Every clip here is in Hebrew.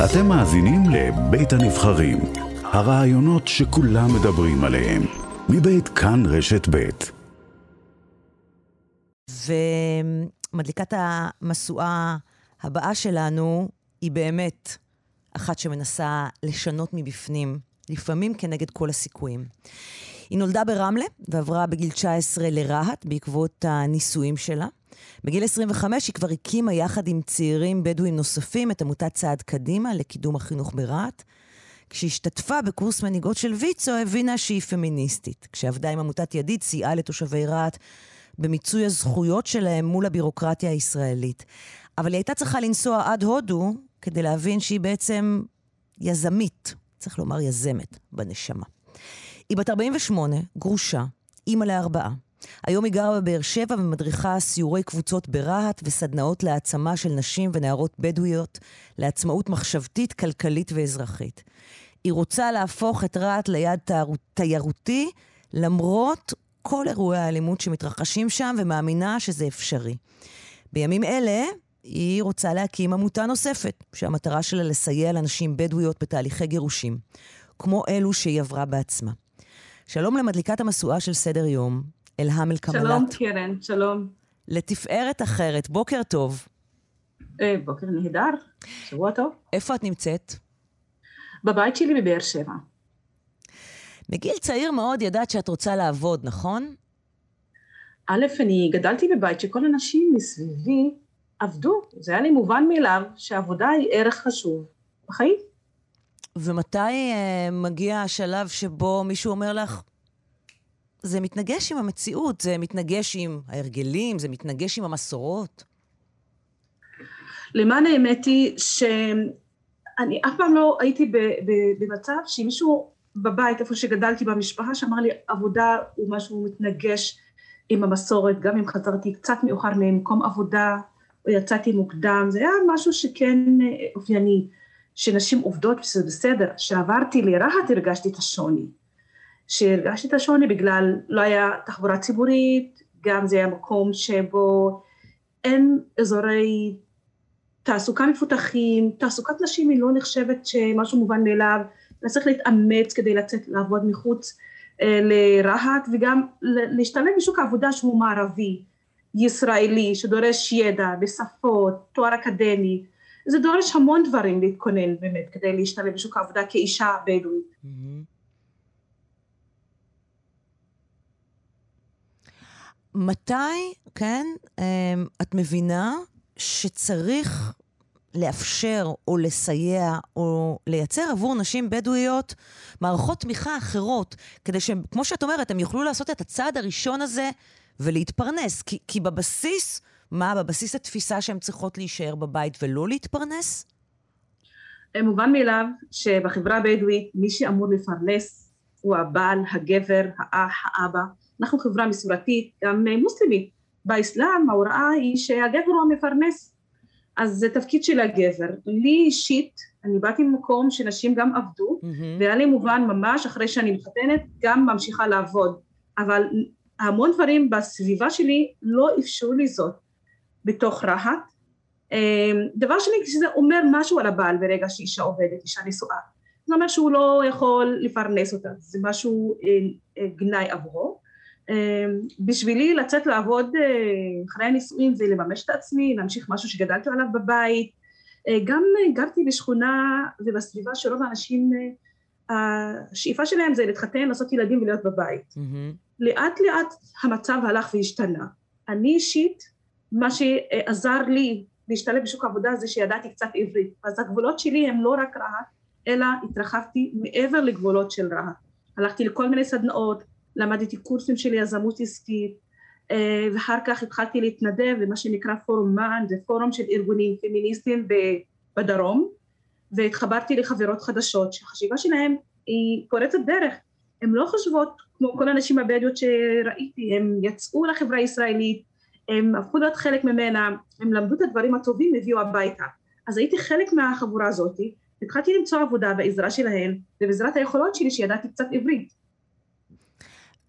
אתם מאזינים לבית הנבחרים, הרעיונות שכולם מדברים עליהם, מבית כאן רשת בית. ומדליקת המשואה הבאה שלנו היא באמת אחת שמנסה לשנות מבפנים, לפעמים כנגד כל הסיכויים. היא נולדה ברמלה ועברה בגיל 19 לרהט בעקבות הנישואים שלה. בגיל 25 היא כבר הקימה יחד עם צעירים בדואים נוספים את עמותת צעד קדימה לקידום החינוך ברהט. כשהשתתפה בקורס מנהיגות של ויצו, הבינה שהיא פמיניסטית. כשעבדה עם עמותת ידיד, סייעה לתושבי רהט במיצוי הזכויות שלהם מול הבירוקרטיה הישראלית. אבל היא הייתה צריכה לנסוע עד הודו כדי להבין שהיא בעצם יזמית, צריך לומר יזמת, בנשמה. היא בת 48, גרושה, אימא לארבעה. היום היא גרה בבאר שבע ומדריכה סיורי קבוצות ברהט וסדנאות להעצמה של נשים ונערות בדואיות לעצמאות מחשבתית, כלכלית ואזרחית. היא רוצה להפוך את רהט ליעד תיירותי למרות כל אירועי האלימות שמתרחשים שם ומאמינה שזה אפשרי. בימים אלה היא רוצה להקים עמותה נוספת, שהמטרה שלה לסייע לנשים בדואיות בתהליכי גירושים, כמו אלו שהיא עברה בעצמה. שלום למדליקת המשואה של סדר יום, אלהם אל-קמלת. שלום, קרן, שלום. לתפארת אחרת, בוקר טוב. אה, בוקר נהדר, שבוע טוב. איפה את נמצאת? בבית שלי בבאר שבע. מגיל צעיר מאוד ידעת שאת רוצה לעבוד, נכון? א', אני גדלתי בבית שכל הנשים מסביבי עבדו. זה היה לי מובן מאליו שעבודה היא ערך חשוב בחיים. ומתי uh, מגיע השלב שבו מישהו אומר לך, זה מתנגש עם המציאות, זה מתנגש עם ההרגלים, זה מתנגש עם המסורות? למען האמת היא שאני אף פעם לא הייתי במצב שמישהו בבית, איפה שגדלתי במשפחה, שאמר לי עבודה הוא משהו מתנגש עם המסורת, גם אם חזרתי קצת מאוחר ממקום עבודה, או יצאתי מוקדם, זה היה משהו שכן אה, אופייני, שנשים עובדות וזה בסדר. כשעברתי לרהט הרגשתי את השוני. שהרגשתי את השוני בגלל לא היה תחבורה ציבורית, גם זה היה מקום שבו אין אזורי תעסוקה מפותחים, תעסוקת נשים היא לא נחשבת שמשהו מובן מאליו, אתה צריך להתאמץ כדי לצאת לעבוד מחוץ אה, לרהט וגם להשתלב בשוק העבודה שהוא מערבי, ישראלי, שדורש ידע בשפות, תואר אקדמי, זה דורש המון דברים להתכונן באמת כדי להשתלב בשוק העבודה כאישה בדואית. Mm-hmm. מתי, כן, אמ, את מבינה שצריך לאפשר או לסייע או לייצר עבור נשים בדואיות מערכות תמיכה אחרות, כדי שהם, כמו שאת אומרת, הם יוכלו לעשות את הצעד הראשון הזה ולהתפרנס. כי, כי בבסיס, מה, בבסיס התפיסה שהן צריכות להישאר בבית ולא להתפרנס? מובן מאליו שבחברה הבדואית מי שאמור לפרנס הוא הבעל, הגבר, האח, האבא. אנחנו חברה מסורתית, גם מוסלמית. באסלאם ההוראה היא שהגבר הוא המפרנס, אז זה תפקיד של הגבר. לי אישית, אני באתי ממקום שנשים גם עבדו, mm-hmm. והיה לי מובן ממש אחרי שאני מתחתנת, גם ממשיכה לעבוד. אבל המון דברים בסביבה שלי לא אפשרו לי זאת בתוך רהט. אמ, דבר שני, שזה אומר משהו על הבעל ברגע שאישה עובדת, אישה נשואה. זה אומר שהוא לא יכול לפרנס אותה, זה משהו אה, אה, גנאי עבורו. אמ, בשבילי לצאת לעבוד אה, אחרי הנישואים זה לממש את עצמי, להמשיך משהו שגדלתי עליו בבית. אה, גם אה, גרתי בשכונה ובסביבה שרוב האנשים, השאיפה שלהם זה להתחתן, לעשות ילדים ולהיות בבית. Mm-hmm. לאט לאט המצב הלך והשתנה. אני אישית, מה שעזר לי להשתלב בשוק העבודה זה שידעתי קצת עברית. אז הגבולות שלי הם לא רק רהט, אלא התרחבתי מעבר לגבולות של רהט. הלכתי לכל מיני סדנאות, למדתי קורסים של יזמות עסקית אה, ואחר כך התחלתי להתנדב במה שנקרא פורום מען, זה פורום של ארגונים פמיניסטיים בדרום והתחברתי לחברות חדשות שהחשיבה שלהן היא פורצת דרך, הן לא חושבות כמו כל הנשים הבדואיות שראיתי, הן יצאו לחברה הישראלית, הן הפכו להיות חלק ממנה, הן למדו את הדברים הטובים, הביאו הביתה. אז הייתי חלק מהחבורה הזאת, התחלתי למצוא עבודה בעזרה שלהן ובעזרת היכולות שלי שידעתי קצת עברית.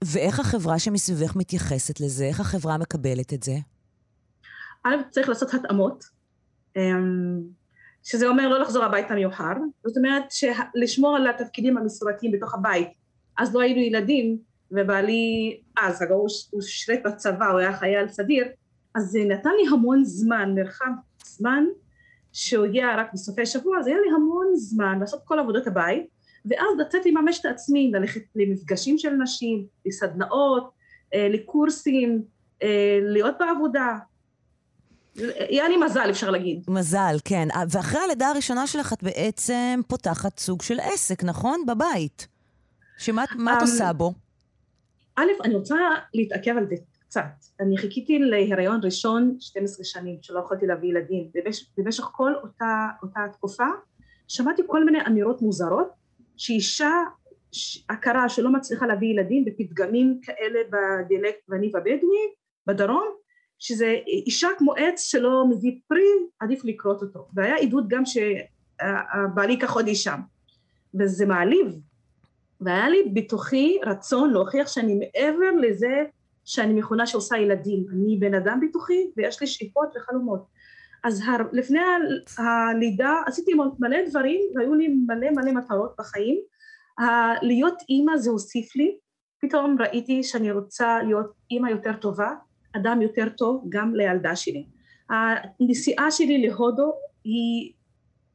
ואיך החברה שמסביבך מתייחסת לזה? איך החברה מקבלת את זה? א', צריך לעשות התאמות. אמ, שזה אומר לא לחזור הביתה מאוחר, זאת אומרת לשמור על התפקידים המסורתיים בתוך הבית. אז לא היינו ילדים, ובעלי אז, אגב הוא שירת בצבא, הוא היה חייל סדיר, אז זה נתן לי המון זמן, מרחב זמן, שהוא הגיע רק בסופי שבוע, אז היה לי המון זמן לעשות כל עבודות הבית, ואז לצאת לממש את עצמי, ללכת למפגשים של נשים, לסדנאות, אה, לקורסים, אה, להיות בעבודה. היה לי מזל, אפשר להגיד. מזל, כן. ואחרי הלידה הראשונה שלך את בעצם פותחת סוג של עסק, נכון? בבית. שמה את עושה בו? א', אני רוצה להתעכב על זה קצת. אני חיכיתי להיריון ראשון 12 שנים, שלא יכולתי להביא ילדים. במשך כל אותה, אותה תקופה, שמעתי כל מיני אמירות מוזרות, שאישה הכרה שלא מצליחה להביא ילדים בפתגמים כאלה בדיאלקט והניב הבדואי בדרום, שזה אישה כמו עץ שלא מביא פרי, עדיף לכרות אותו. והיה עדות גם שבעלי ייקח עוד אישה. וזה מעליב. והיה לי בתוכי רצון להוכיח שאני מעבר לזה שאני מכונה שעושה ילדים. אני בן אדם בתוכי ויש לי שאיפות וחלומות. אז לפני הלידה עשיתי מלא דברים והיו לי מלא מלא מטרות בחיים. להיות אימא זה הוסיף לי, פתאום ראיתי שאני רוצה להיות אימא יותר טובה, אדם יותר טוב גם לילדה שלי. הנסיעה שלי להודו היא,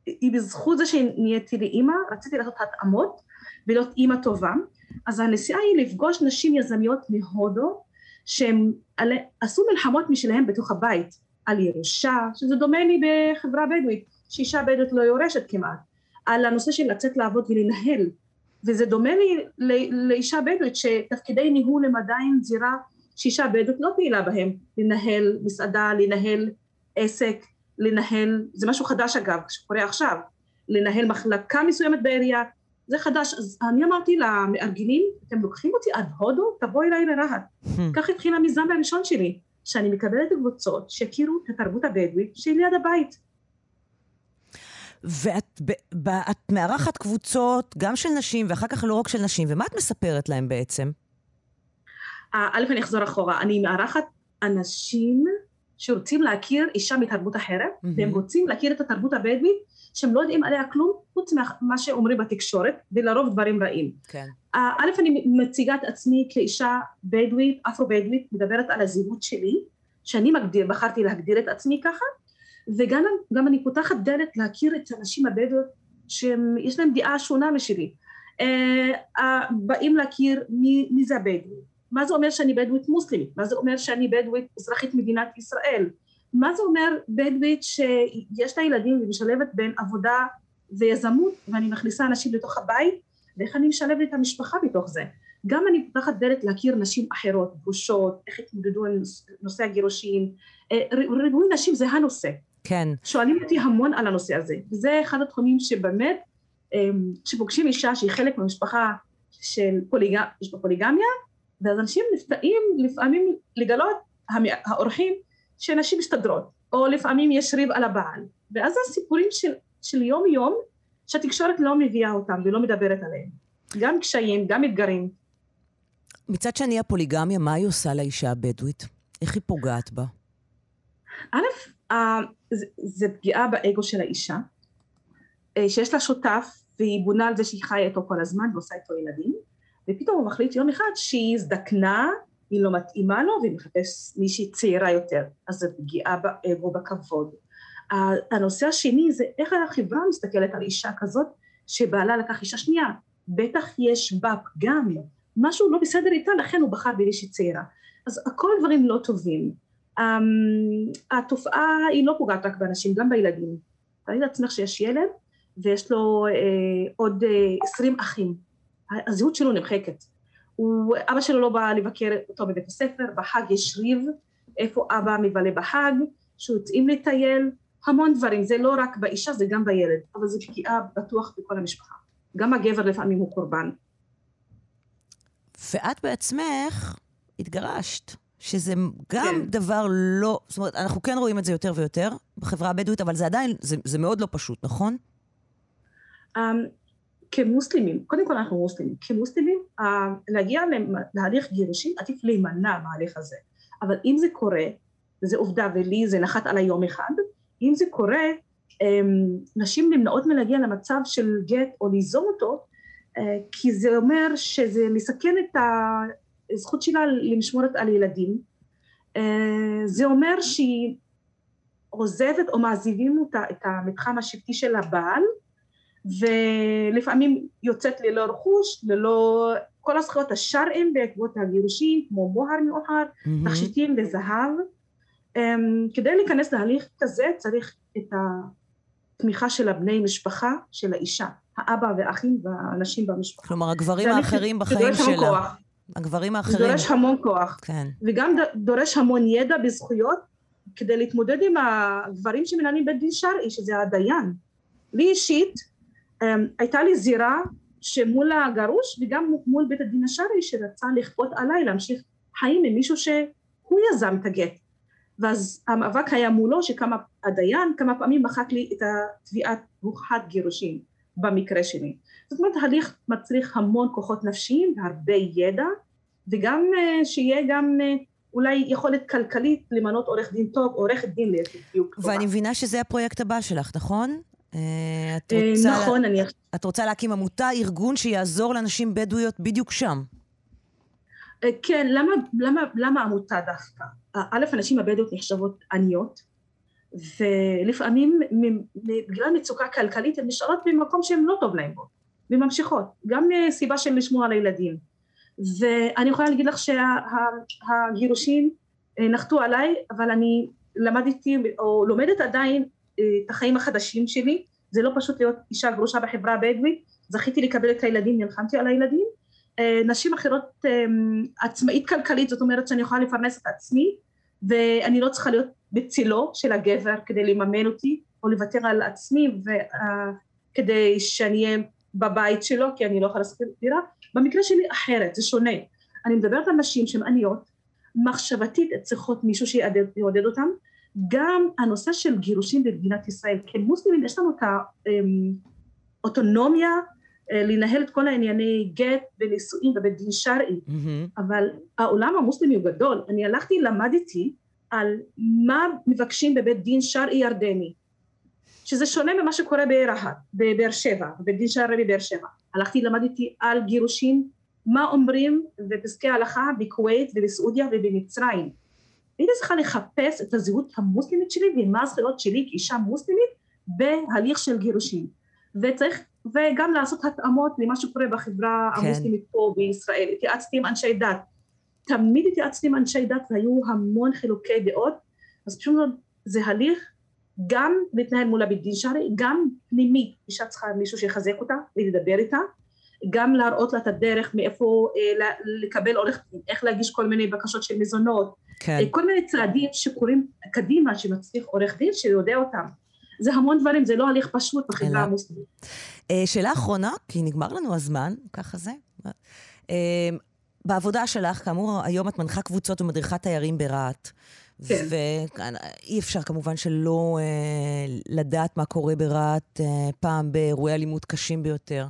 היא בזכות זה שנהייתי לי אימא, רציתי לעשות התאמות ולהיות אימא טובה, אז הנסיעה היא לפגוש נשים יזמיות מהודו שהם עשו מלחמות משלהם בתוך הבית על ירושה, שזה דומה לי בחברה בדואית, שאישה בדואית לא יורשת כמעט, על הנושא של לצאת לעבוד ולנהל, וזה דומה לי לאישה בדואית שתפקידי ניהול הם עדיין זירה שאישה בדואית לא פעילה בהם, לנהל מסעדה, לנהל עסק, לנהל, זה משהו חדש אגב, שקורה עכשיו, לנהל מחלקה מסוימת בעירייה, זה חדש, אז אני אמרתי למארגנים, אתם לוקחים אותי עד הודו, תבואי אליי לרהט. Hmm. כך התחיל המיזם הראשון שלי, שאני מקבלת קבוצות שיכירו את התרבות הבדואית שהיא ליד הבית. ואת ב, את מארחת קבוצות גם של נשים ואחר כך לא רק של נשים, ומה את מספרת להם בעצם? אה, א', אני אחזור אחורה, אני מארחת אנשים שרוצים להכיר אישה מתרבות אחרת, mm-hmm. והם רוצים להכיר את התרבות הבדואית, שהם לא יודעים עליה כלום, חוץ ממה שאומרים בתקשורת, ולרוב דברים רעים. כן. א', אני מציגה את עצמי כאישה בדואית, אפרו-בדואית, מדברת על הזהות שלי, שאני מגדיר, בחרתי להגדיר את עצמי ככה, וגם אני פותחת דלת להכיר את הנשים הבדואיות שיש להן דעה שונה משלי. באים להכיר מי, מי זה הבדואי, מה זה אומר שאני בדואית מוסלמית, מה זה אומר שאני בדואית אזרחית מדינת ישראל, מה זה אומר בדואית שיש לה ילדים ומשלבת בין עבודה ויזמות ואני מכניסה אנשים לתוך הבית ואיך אני משלבת את המשפחה בתוך זה. גם אני פותחת דלת להכיר נשים אחרות, גרושות, איך התמודדו עם נושא הגירושים, אה, ריבוי נשים זה הנושא. כן. שואלים אותי המון על הנושא הזה, וזה אחד התחומים שבאמת, אמ, אישה שהיא חלק מהמשפחה של פוליג... פוליגמיה, ואז אנשים נפתעים לפעמים לגלות, האורחים, שנשים מסתדרות, או לפעמים יש ריב על הבעל, ואז הסיפורים של, של יום יום, שהתקשורת לא מביאה אותם ולא מדברת עליהם. גם קשיים, גם אתגרים. מצד שני, הפוליגמיה, מה היא עושה לאישה הבדואית? איך היא פוגעת בה? א', זה פגיעה באגו של האישה, אה, שיש לה שותף והיא בונה על זה שהיא חיה איתו כל הזמן ועושה איתו ילדים, ופתאום הוא מחליט יום אחד שהיא הזדקנה, היא לא מתאימה לו והיא מחפש מישהי צעירה יותר, אז זה פגיעה באגו, בכבוד. הנושא השני זה איך החברה מסתכלת על אישה כזאת שבעלה לקח אישה שנייה, בטח יש בה פגם, משהו לא בסדר איתה, לכן הוא בחר במישהי צעירה. אז הכל דברים לא טובים. Um, התופעה היא לא פוגעת רק באנשים, גם בילדים. תראי לעצמך שיש ילד ויש לו uh, עוד uh, עשרים אחים, הזהות שלו נמחקת. הוא, אבא שלו לא בא לבקר אותו בבית הספר, בחג יש ריב, איפה אבא מבלה בחג, שהוא יוצאים לטייל, המון דברים, זה לא רק באישה, זה גם בילד, אבל זה פגיעה בטוח בכל המשפחה. גם הגבר לפעמים הוא קורבן. ואת בעצמך התגרשת. שזה גם כן. דבר לא... זאת אומרת, אנחנו כן רואים את זה יותר ויותר בחברה הבדואית, אבל זה עדיין, זה, זה מאוד לא פשוט, נכון? Um, כמוסלמים, קודם כל אנחנו מוסלמים, כמוסלמים, להגיע להליך גירושין, עדיף להימנע מההליך הזה. אבל אם זה קורה, וזו עובדה, ולי זה נחת על היום אחד, אם זה קורה, נשים נמנעות מלהגיע למצב של גט או ליזום אותו, כי זה אומר שזה מסכן את הזכות שלה למשמורת על ילדים. זה אומר שהיא עוזבת או מעזיבים אותה את המתחם השבטי של הבעל, ולפעמים יוצאת ללא רכוש, ללא כל הזכויות השרעים בעקבות הגירושים, כמו מוהר מאוחר, mm-hmm. תכשיטים וזהב. Um, כדי להיכנס להליך כזה צריך את התמיכה של הבני משפחה של האישה, האבא והאחים והאנשים במשפחה. כלומר, הגברים האחרים בחיים שלה. הגברים האחרים. דורש המון כוח. כן. וגם דורש המון ידע בזכויות כדי להתמודד עם הגברים שמנהלים בית דין שרעי, שזה הדיין. לי אישית, אמ, הייתה לי זירה שמול הגרוש וגם מול בית הדין השרעי שרצה לכפות עליי להמשיך חיים עם מישהו שהוא יזם את הגט. ואז המאבק היה מולו שכמה הדיין כמה פעמים מחק לי את התביעת הוכחת גירושים במקרה שלי. זאת אומרת הליך מצריך המון כוחות נפשיים והרבה ידע וגם אה, שיהיה גם אה, אולי יכולת כלכלית למנות עורך דין טוב, עורכת דין ליתר דיוק טובה. ואני מבינה שזה הפרויקט הבא שלך, נכון? אה, את רוצה, נכון, אני... את רוצה להקים עמותה, ארגון שיעזור לנשים בדואיות בדיוק שם. כן, למה, למה, למה עמותה דווקא? א', הנשים הבדואיות נחשבות עניות, ולפעמים בגלל מצוקה כלכלית הן נשארות במקום שהן לא טוב להן בו, וממשיכות, גם סיבה של לשמוע על הילדים. ואני יכולה להגיד לך שהגירושים אה, נחתו עליי, אבל אני למדתי או לומדת עדיין אה, את החיים החדשים שלי, זה לא פשוט להיות אישה גרושה בחברה הבדואית, זכיתי לקבל את הילדים, נלחמתי על הילדים. אה, נשים אחרות עצמאית כלכלית, זאת אומרת שאני יכולה לפרנס את עצמי, ואני לא צריכה להיות בצילו של הגבר כדי לממן אותי, או לוותר על עצמי כדי שאני אהיה בבית שלו, כי אני לא יכולה לשכור דירה, במקרה שלי אחרת, זה שונה. אני מדברת על נשים שהן עניות, מחשבתית צריכות מישהו שיעודד אותן. גם הנושא של גירושים במדינת ישראל, כמוסלמים יש לנו את האוטונומיה אה, לנהל את כל הענייני גט ונישואים בבית דין שרעי, mm-hmm. אבל העולם המוסלמי הוא גדול. אני הלכתי, למדתי על מה מבקשים בבית דין שרעי ירדני, שזה שונה ממה שקורה ברהט, בבאר שבע, בבית דין שרעי בבאר שבע. הלכתי למדתי על גירושים, מה אומרים בפסקי ההלכה בכווית ובסעודיה ובמצרים. הייתי צריכה לחפש את הזהות המוסלמית שלי ומה הזכויות שלי כאישה מוסלמית בהליך של גירושים. וצריך, וגם לעשות התאמות למה שקורה בחברה כן. המוסלמית פה בישראל. התייעצתי עם אנשי דת. תמיד התייעצתי עם אנשי דת והיו המון חילוקי דעות, אז פשוט זה הליך גם להתנהל מול הבית דין שרעי, גם פנימית, אישה צריכה מישהו שיחזק אותה ולדבר איתה, גם להראות לה את הדרך מאיפה אה, לקבל עורך דין, איך להגיש כל מיני בקשות של מזונות, כן. אה, כל מיני צעדים שקורים קדימה שמצריך עורך דין שיודע אותם. זה המון דברים, זה לא הליך פשוט בחברה המוסלמית. אה, שאלה אחרונה, כי נגמר לנו הזמן, ככה זה. אה, בעבודה שלך, כאמור, היום את מנחה קבוצות ומדריכת תיירים ברהט. כן. ואי אפשר כמובן שלא אה, לדעת מה קורה ברהט אה, פעם באירועי אלימות קשים ביותר.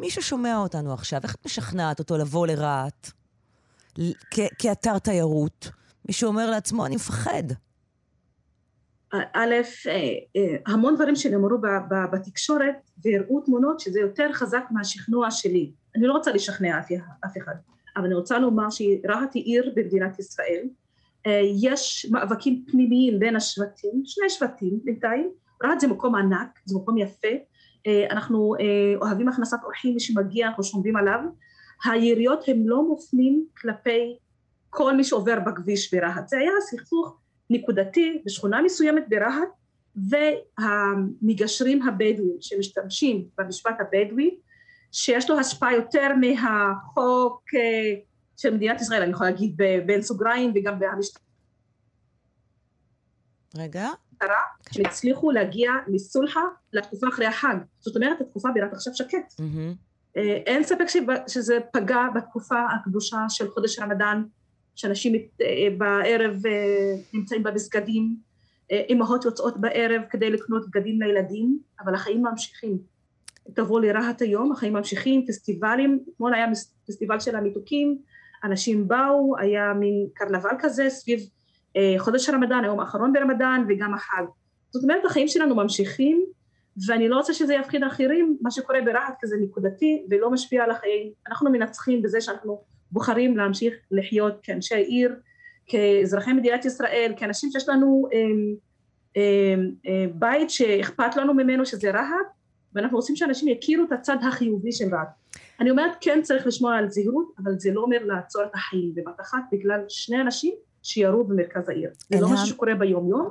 מי ששומע אותנו עכשיו, איך את משכנעת אותו לבוא לרהט כאתר תיירות? מי שאומר לעצמו, אני מפחד. א', אה, אה, המון דברים שנאמרו בתקשורת והראו תמונות שזה יותר חזק מהשכנוע שלי. אני לא רוצה לשכנע אף אחד, אבל אני רוצה לומר שרהט היא עיר במדינת ישראל, אה, יש מאבקים פנימיים בין השבטים, שני שבטים בינתיים, רהט זה מקום ענק, זה מקום יפה, אנחנו אה, אוהבים הכנסת אורחים, מי שמגיע אנחנו שומרים עליו, היריות הם לא מופנים כלפי כל מי שעובר בכביש ברהט, זה היה סכסוך נקודתי בשכונה מסוימת ברהט והמגשרים הבדואים שמשתמשים במשפט הבדואי שיש לו השפעה יותר מהחוק של מדינת ישראל, אני יכולה להגיד בין סוגריים וגם בהמשטרה. רגע. שהם הצליחו להגיע מסולחה לתקופה אחרי החג. זאת אומרת, התקופה בירת עכשיו שקט. Mm-hmm. אין ספק שזה פגע בתקופה הקדושה של חודש רמדאן, שאנשים אה, בערב אה, נמצאים במסגדים, אימהות יוצאות בערב כדי לקנות בגדים לילדים, אבל החיים ממשיכים. תבוא לרהט היום, החיים ממשיכים, פסטיבלים, אתמול היה פסטיבל של המתוקים, אנשים באו, היה מין קרנבל כזה סביב אה, חודש הרמדאן, היום האחרון ברמדאן וגם החג. זאת אומרת, החיים שלנו ממשיכים, ואני לא רוצה שזה יפחיד אחרים, מה שקורה ברהט כזה נקודתי ולא משפיע על החיים. אנחנו מנצחים בזה שאנחנו בוחרים להמשיך לחיות כאנשי עיר, כאזרחי מדינת ישראל, כאנשים שיש לנו אה, אה, אה, בית שאכפת לנו ממנו, שזה רהט, ואנחנו רוצים שאנשים יכירו את הצד החיובי של רהט. אני אומרת, כן צריך לשמור על זהירות, אבל זה לא אומר לעצור את החיים בבת אחת בגלל שני אנשים שירו במרכז העיר. זה לא משהו שקורה ביום-יום.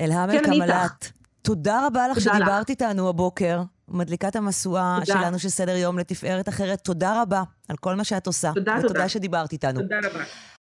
אלהם כן, אלקמלת, תודה רבה לך שדיברת איתנו הבוקר. מדליקת המשואה שלנו של סדר יום לתפארת אחרת. תודה רבה על כל מה שאת עושה. תודה, תודה. ותודה שדיברת איתנו. תודה רבה.